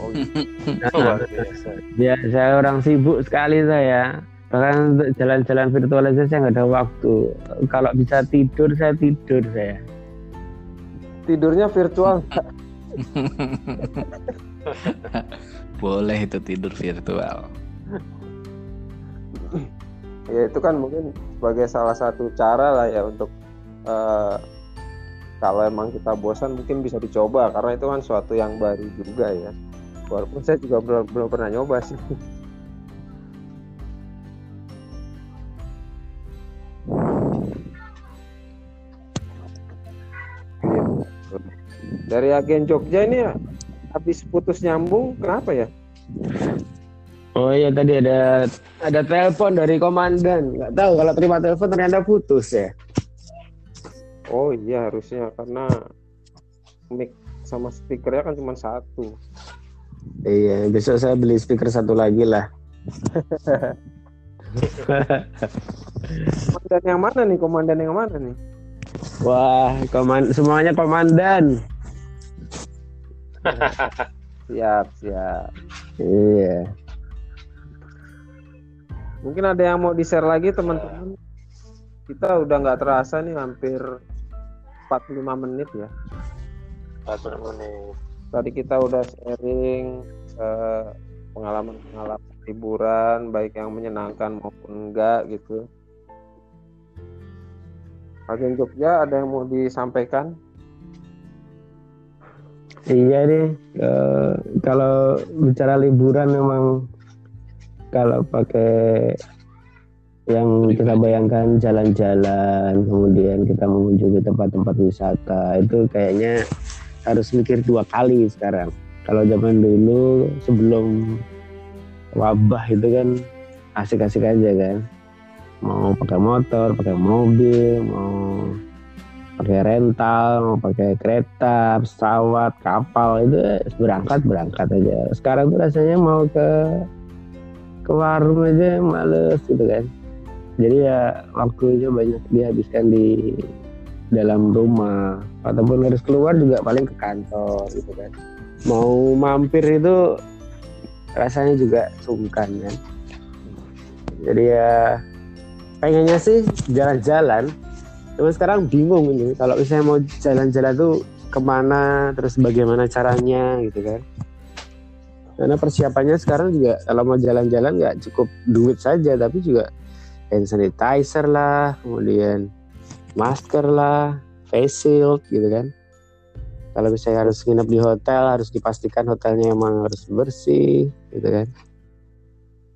Oh, *laughs* iya. Biasa. Ya, saya orang sibuk sekali saya. Bahkan untuk jalan-jalan virtual aja saya nggak ada waktu. Kalau bisa tidur, saya tidur saya. tidurnya virtual. *laughs* Boleh itu tidur virtual. ya itu kan mungkin sebagai salah satu cara lah ya untuk eh, kalau emang kita bosan mungkin bisa dicoba karena itu kan suatu yang baru juga ya. Walaupun saya juga belum, belum pernah nyoba sih. Dari agen Jogja ini habis putus nyambung kenapa ya? Oh iya tadi ada ada telepon dari komandan. Nggak tahu kalau terima telepon ternyata putus ya. Oh iya harusnya karena mic sama speakernya kan cuma satu. Iya, besok saya beli speaker satu lagi lah. Komandan yang mana nih? Komandan yang mana nih? Wah, koman semuanya komandan. Siap, siap. Iya. Mungkin ada yang mau di-share lagi teman-teman. Kita udah nggak terasa nih hampir 45 menit ya. 40 menit. Tadi kita udah sharing eh, pengalaman-pengalaman liburan baik yang menyenangkan maupun enggak gitu. Agen Jogja ada yang mau disampaikan? Iya nih, eh, kalau bicara liburan memang kalau pakai yang kita bayangkan jalan-jalan, kemudian kita mengunjungi tempat-tempat wisata itu kayaknya harus mikir dua kali sekarang. Kalau zaman dulu sebelum wabah itu kan asik-asik aja kan, mau pakai motor, pakai mobil, mau pakai rental, mau pakai kereta, pesawat, kapal itu berangkat berangkat aja. Sekarang tuh rasanya mau ke ke warung aja males gitu kan. Jadi ya waktunya banyak dihabiskan di dalam rumah ataupun harus keluar juga paling ke kantor gitu kan. Mau mampir itu rasanya juga sungkan kan. Jadi ya pengennya sih jalan-jalan Cuma sekarang bingung ini kalau misalnya mau jalan-jalan tuh ke mana terus bagaimana caranya gitu kan karena persiapannya sekarang juga kalau mau jalan-jalan nggak cukup duit saja tapi juga hand sanitizer lah kemudian masker lah face shield gitu kan kalau misalnya harus nginep di hotel harus dipastikan hotelnya emang harus bersih gitu kan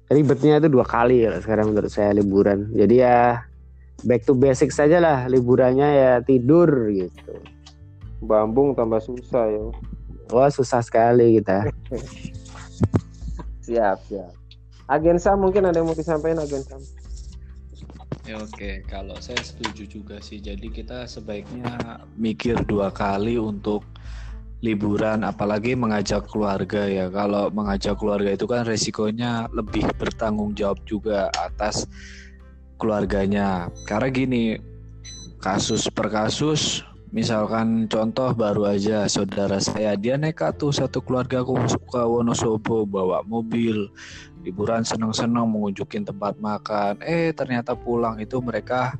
ribetnya itu dua kali kalau sekarang menurut saya liburan jadi ya back to basic saja lah liburannya ya tidur gitu. Bambung tambah susah ya. Wah susah sekali kita. *laughs* Siap, siap. Agen Sam mungkin ada yang mau disampaikan Agen Sam. Ya oke, kalau saya setuju juga sih. Jadi kita sebaiknya mikir dua kali untuk liburan, apalagi mengajak keluarga ya. Kalau mengajak keluarga itu kan resikonya lebih bertanggung jawab juga atas keluarganya. Karena gini, kasus per kasus, misalkan contoh baru aja saudara saya dia nekat tuh satu keluarga ke ke Wonosobo bawa mobil liburan senang-senang mengunjungi tempat makan. Eh ternyata pulang itu mereka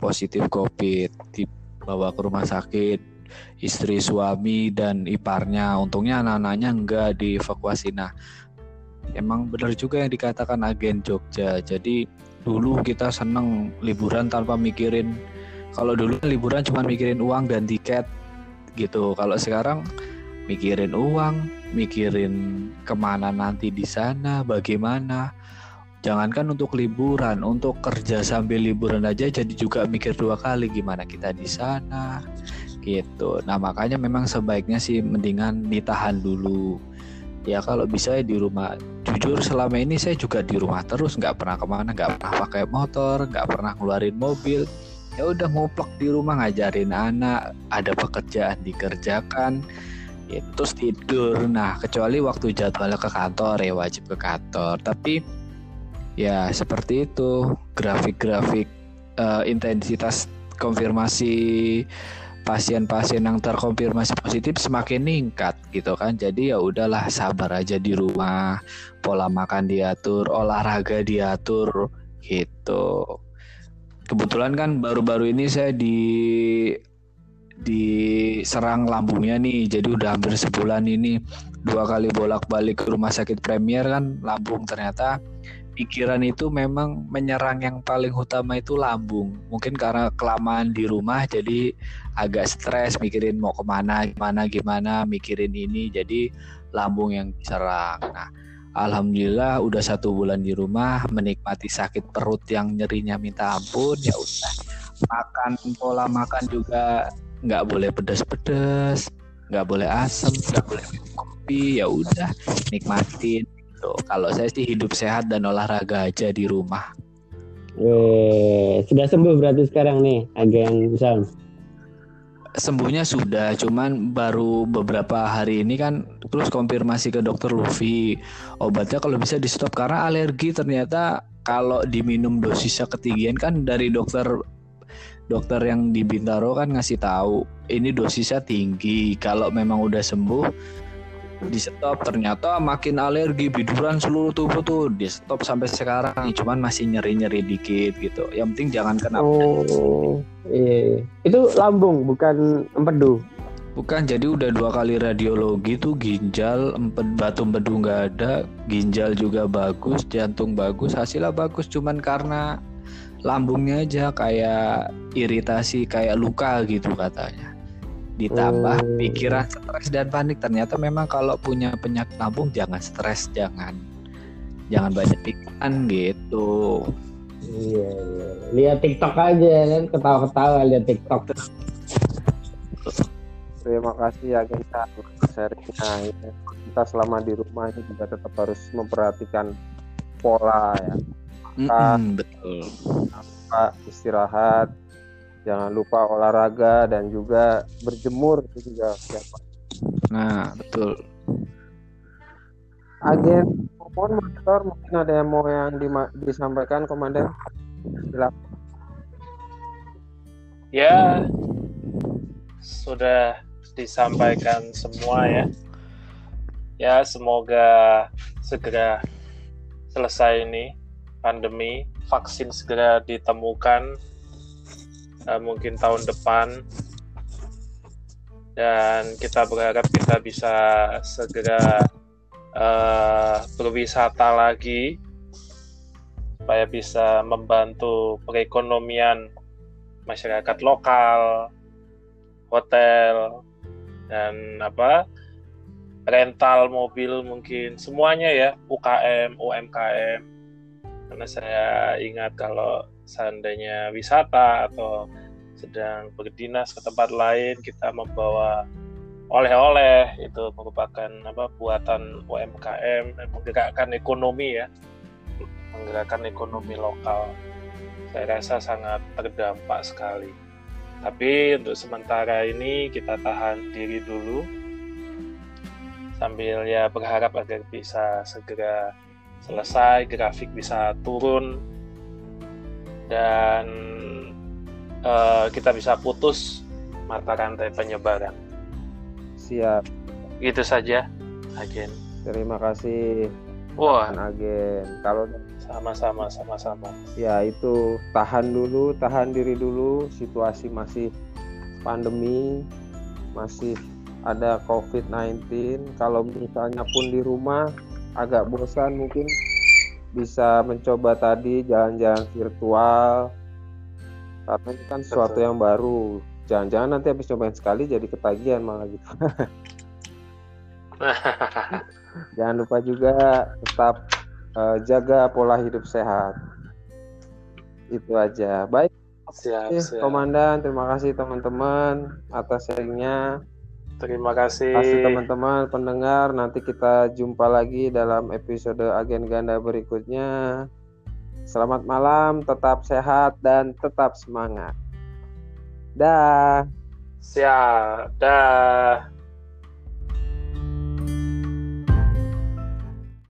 positif covid. Dibawa ke rumah sakit istri suami dan iparnya. Untungnya anak-anaknya enggak dievakuasi. Nah emang benar juga yang dikatakan agen Jogja. Jadi dulu kita seneng liburan tanpa mikirin kalau dulu liburan cuma mikirin uang dan tiket gitu. Kalau sekarang mikirin uang mikirin ke mana nanti di sana bagaimana. Jangankan untuk liburan untuk kerja sambil liburan aja jadi juga mikir dua kali gimana kita di sana gitu. Nah makanya memang sebaiknya sih mendingan ditahan dulu. Ya kalau bisa ya di rumah. Jujur selama ini saya juga di rumah terus nggak pernah ke mana nggak pernah pakai motor nggak pernah ngeluarin mobil. Ya udah nguplek di rumah ngajarin anak ada pekerjaan dikerjakan terus tidur nah kecuali waktu jadwalnya ke kantor ya wajib ke kantor tapi ya seperti itu grafik-grafik uh, intensitas konfirmasi pasien-pasien yang terkonfirmasi positif semakin meningkat gitu kan. Jadi ya udahlah sabar aja di rumah, pola makan diatur, olahraga diatur gitu. Kebetulan kan baru-baru ini saya di diserang lambungnya nih. Jadi udah hampir sebulan ini dua kali bolak-balik ke rumah sakit Premier kan lambung ternyata pikiran itu memang menyerang yang paling utama itu lambung. Mungkin karena kelamaan di rumah jadi agak stres mikirin mau ke mana, gimana, gimana, mikirin ini. Jadi lambung yang diserang. Nah, alhamdulillah udah satu bulan di rumah menikmati sakit perut yang nyerinya minta ampun. Ya udah makan pola makan juga nggak boleh pedas-pedas, nggak boleh asam, nggak boleh kopi. Ya udah nikmatin gitu. Kalau saya sih hidup sehat dan olahraga aja di rumah. Weh, sudah sembuh berarti sekarang nih, agen Sam. Sembuhnya sudah, cuman baru beberapa hari ini kan terus konfirmasi ke dokter Luffy. Obatnya kalau bisa di stop karena alergi ternyata kalau diminum dosisnya ketinggian kan dari dokter dokter yang di Bintaro kan ngasih tahu ini dosisnya tinggi. Kalau memang udah sembuh di stop. Ternyata makin alergi biduran seluruh tubuh tuh di stop sampai sekarang cuman masih nyeri nyeri dikit gitu. Yang penting jangan kena oh iya itu lambung bukan empedu? Bukan jadi udah dua kali radiologi tuh ginjal empet batu empedu nggak ada ginjal juga bagus jantung bagus hasilnya bagus cuman karena lambungnya aja kayak iritasi kayak luka gitu katanya ditambah Oh. pikiran stres dan panik ternyata memang kalau punya penyakit lambung jangan stres jangan jangan banyak pikiran gitu iya iya lihat TikTok aja kan ketawa-ketawa lihat TikTok Terima kasih ya kita sharingnya. Ya. Kita selama di rumah ini juga tetap harus memperhatikan pola ya. Mm-mm, betul Pak istirahat, jangan lupa olahraga dan juga berjemur itu juga siapa. nah betul Agen mohon monitor mungkin ada yang mau yang dima- disampaikan komandan. Silakan. Ya, sudah disampaikan semua ya. Ya, semoga segera selesai ini pandemi, vaksin segera ditemukan eh, mungkin tahun depan. Dan kita berharap kita bisa segera eh, berwisata lagi supaya bisa membantu perekonomian masyarakat lokal, hotel, dan apa rental mobil mungkin semuanya ya UKM, UMKM. Karena saya ingat kalau seandainya wisata atau sedang berdinas ke tempat lain kita membawa oleh-oleh itu merupakan apa buatan UMKM menggerakkan ekonomi ya menggerakkan ekonomi lokal saya rasa sangat terdampak sekali. Tapi untuk sementara ini kita tahan diri dulu sambil ya berharap agar bisa segera selesai, grafik bisa turun dan eh, kita bisa putus mata rantai penyebaran. Siap. Itu saja, Agen. Terima kasih Wah, agen. Kalau sama-sama, sama-sama. ya itu tahan dulu, tahan diri dulu. Situasi masih pandemi, masih ada COVID-19. Kalau misalnya pun di rumah agak bosan mungkin bisa mencoba tadi jalan-jalan virtual. Karena ini kan sesuatu Betul. yang baru. jangan-jangan nanti habis cobain sekali jadi ketagihan malah gitu *laughs* jangan lupa juga tetap uh, jaga pola hidup sehat itu aja baik siap, siap. komandan terima kasih teman-teman atas sharingnya Terima kasih. kasih teman-teman pendengar nanti kita jumpa lagi dalam episode agen ganda berikutnya selamat malam tetap sehat dan tetap semangat dah Siap. Dah.